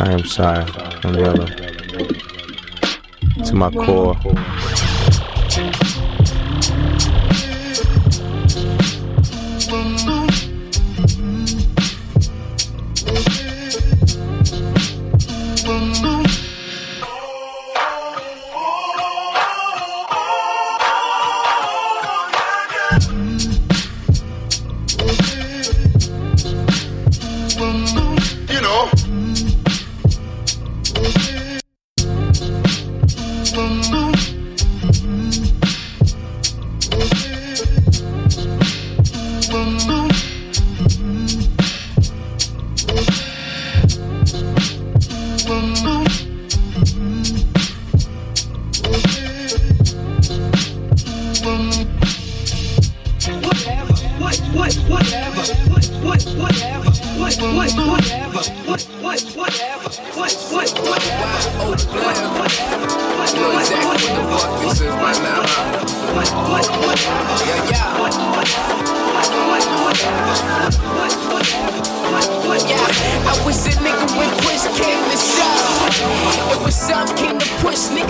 I am sorry. I'm yellow. To my core.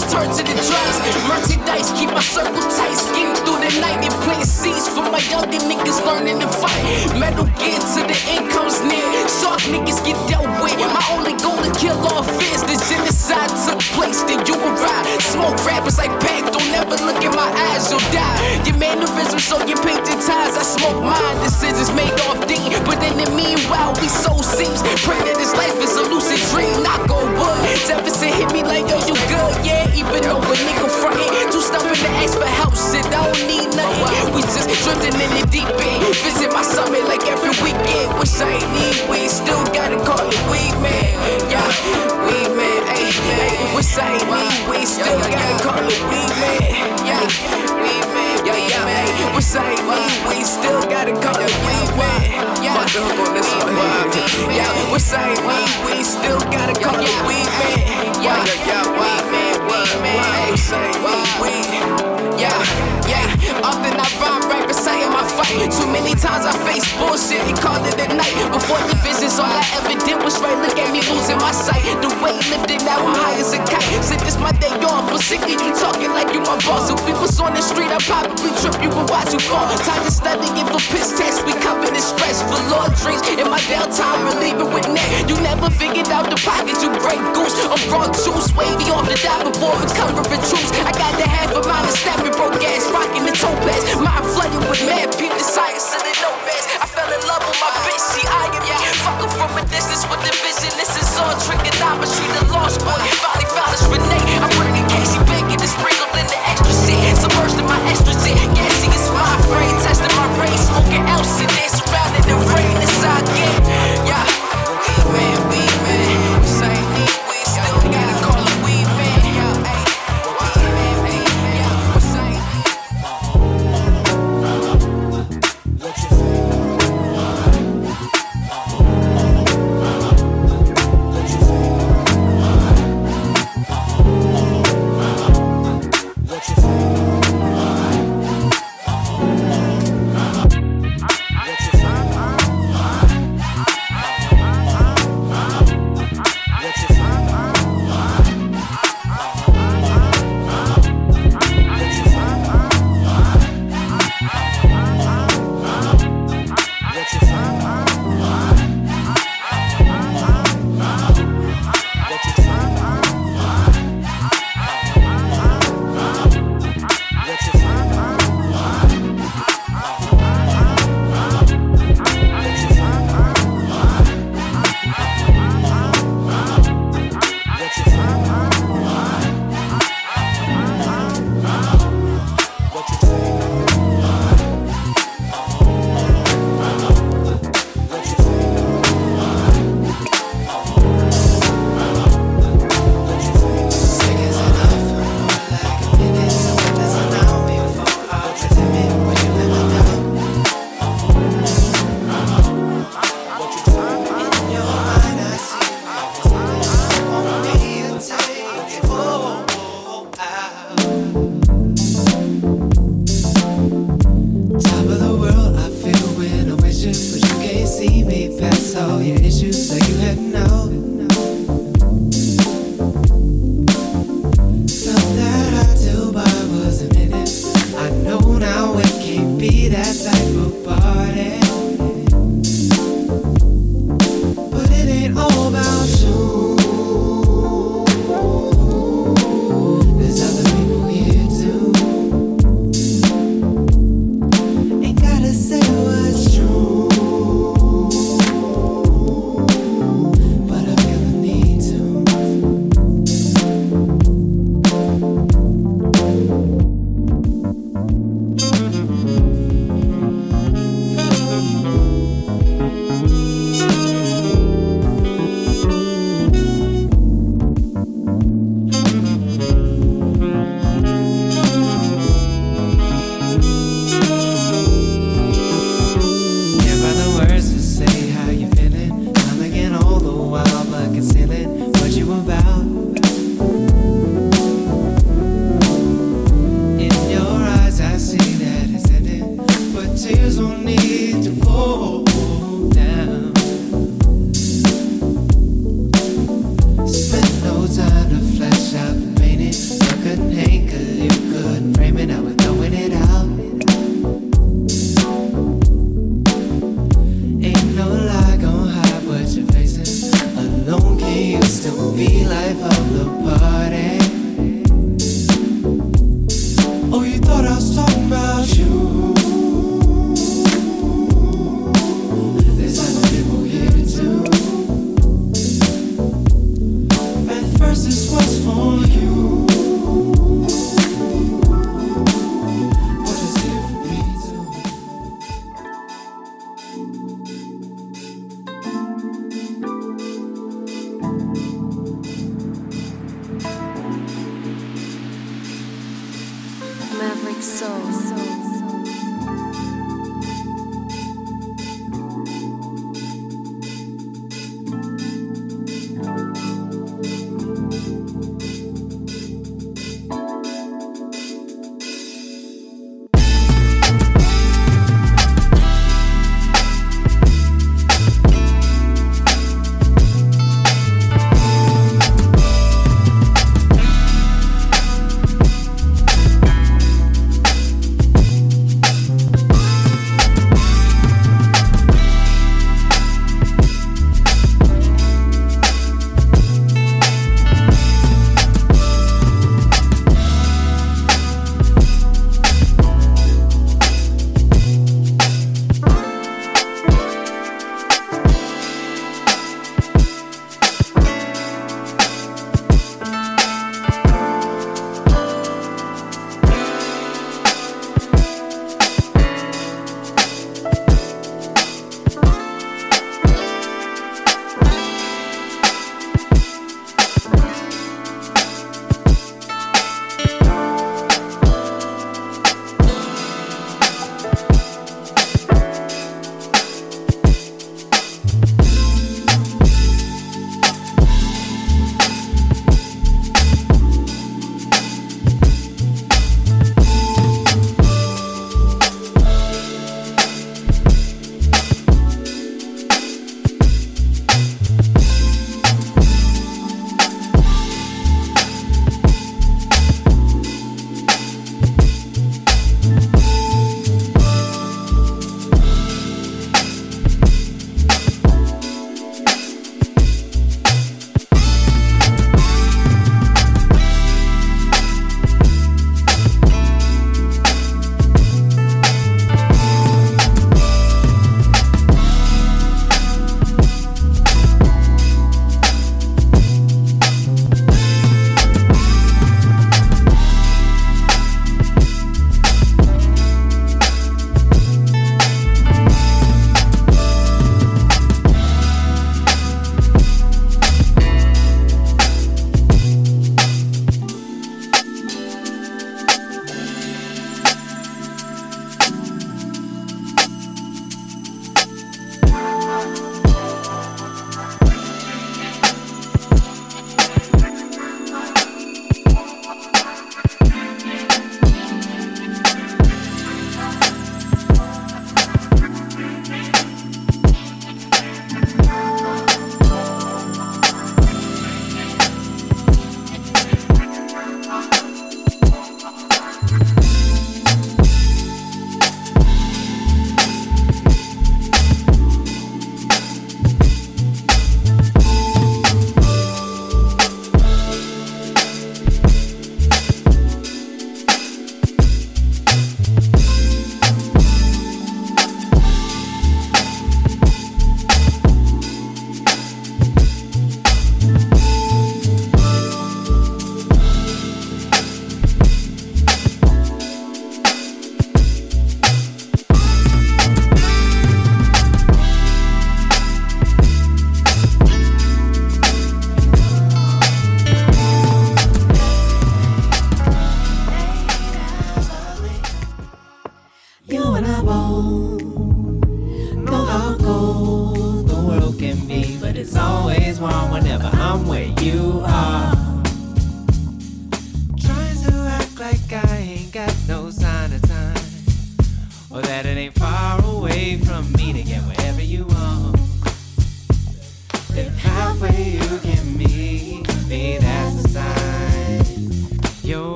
This turns into drugs. Merchandise, keep my circle tight. Skin through the night and plant seeds for my younger niggas learning to fight. Metal gear to the incomes near. Soft niggas get dealt with. My only goal to kill all fears. The genocide took place, then you arrived. Smoke rappers like Pac, don't ever look in my eyes, you'll die. Your mannerisms, so you painted ties. I smoke mine. Decisions made off deep, but in the meanwhile, we so seems. Pray that this life is a lucid dream. Knock on wood. Deficit hit to ask for help, don't need nothing. We just drifting in the deep end. Visit my summit like every weekend. Wish I ain't need weed, still gotta call it weed man. Yeah, weed man, ayy, ayy. Wish I ain't need weed, still gotta call it weed man. Yeah, weed man, yeah, yeah, still gotta call it weed man. Yeah, fuck the hook on this one. Yeah, still gotta call it weed man. Yeah, yeah, yeah say we, yeah, yeah. Often I rhyme right beside my fight. Too many times I face bullshit and called it the night. Before the visions, all I ever did was right. Look at me losing my sight. The weight lifted, now I'm high as a kite. Said this my day off, but sick you talking like you my boss. If we was on the street, I probably trip you and watch you fall. Time to study give for pistol quest for Lord drinks in my downtime, relieving with net. You never figured out the pockets, you break goose. I'm broad juice, wavy off the dive before recovering troops. I got the half a mile of snapping, broke ass, rocking the toe pads. Mind flooded with mad people, desires to the nomads. I fell in love with my bitch, she I am yeah. Fuck from a distance with the vision. This is all trigonometry, the lost boy.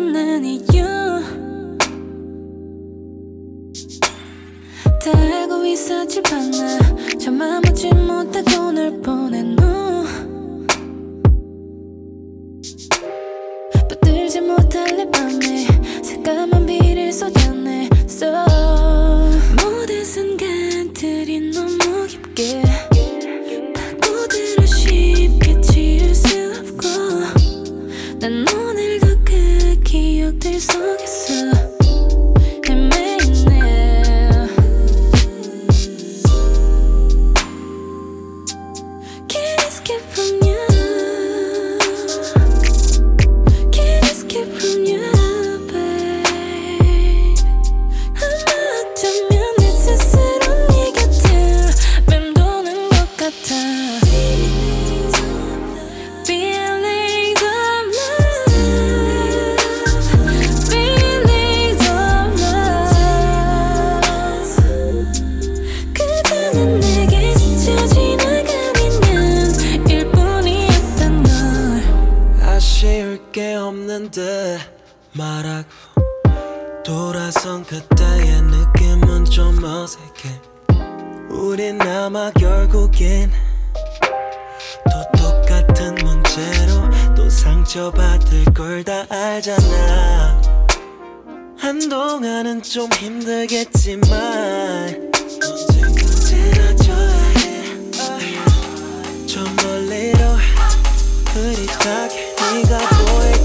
않는 이유. 다 알고 있었지 않나 저만 보지 못하고 널보 말하고 돌아선 그때의 느낌은 좀 어색해. 우린 아마 결국엔 또 똑같은 문제로 또 상처받을 걸 다 알잖아. 한동안은 좀 힘들겠지만 언젠가 지나쳐야 해 저 멀리로 흐릿하게 네가 보일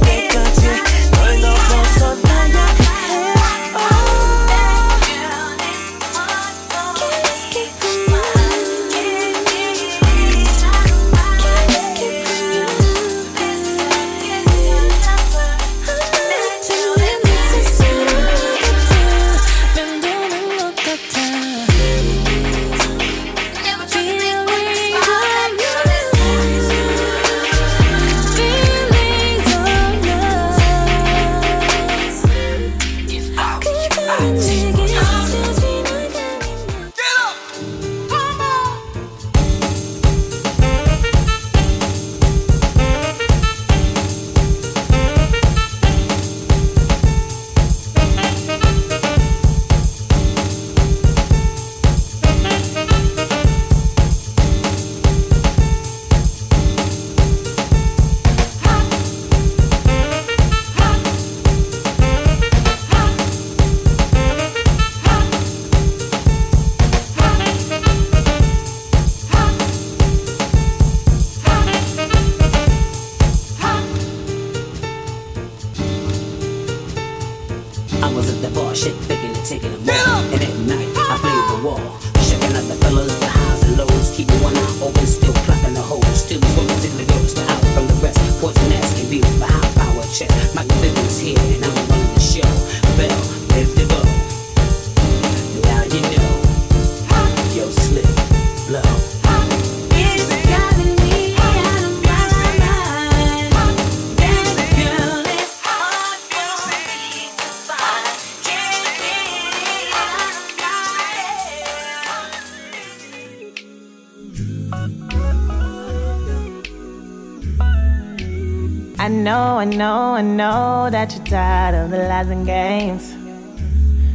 I know, I know that you're tired of the lies and games.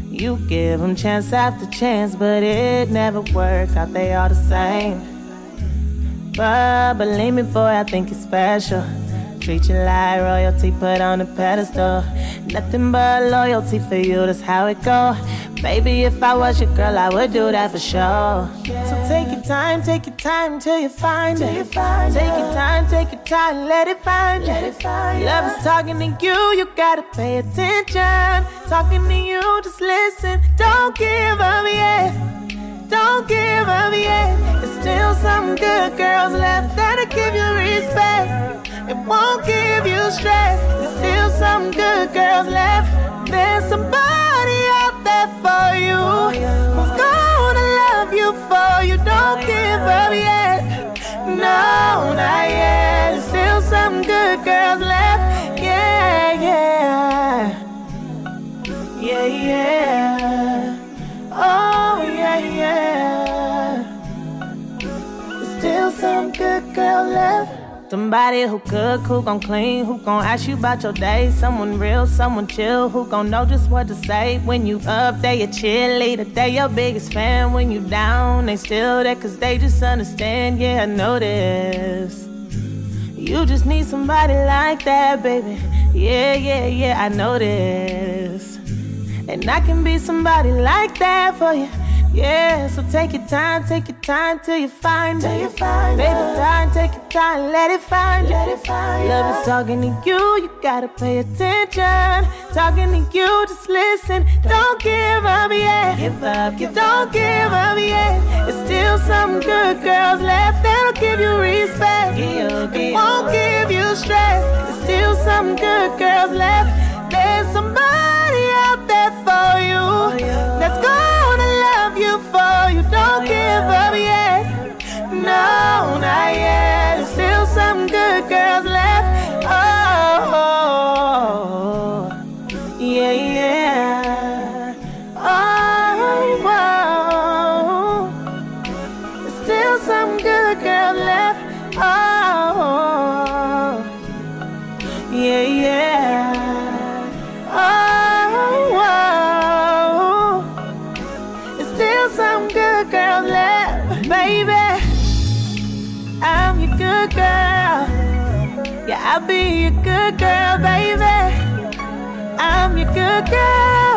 You give them chance after chance, but it never works out. They all the same. But believe me, boy, I think it's special. Treat you like royalty, put on a pedestal. Nothing but loyalty for you, that's how it go. Baby, if I was your girl, I would do that for sure. So take your time, take your time till you find it. Take your time, take your time, let it find you. Love is talking to you, you gotta pay attention. Talking to you, just listen. Don't give up yet. Don't give up yet. There's still some good girls left that'll give you respect. It won't give you stress. There's still some good girls left. There's still some good girls left. Yeah, yeah. Yeah, yeah. Oh, yeah, yeah. There's still some good left. Somebody who cook, who gon' clean, who gon' ask you about your day. Someone real, someone chill, who gon' know just what to say. When you up, they your cheerleader, they your biggest fan. When you down, they still there, cause they just understand. Yeah, I know this. You just need somebody like that, baby. Yeah, yeah, yeah, I know this. And I can be somebody like that for you. Yeah, so take your time, take your time till you find it. Baby, time, take your time, let it find let you. Love is talking to you, you gotta pay attention. Talking to you, just listen. Don't give up yet. Give up, give Don't give up yet. There's still some good girls left that'll give you respect. It won't give you stress. There's still some good girls left. There's somebody I'll be your good girl, baby. I'm your good girl.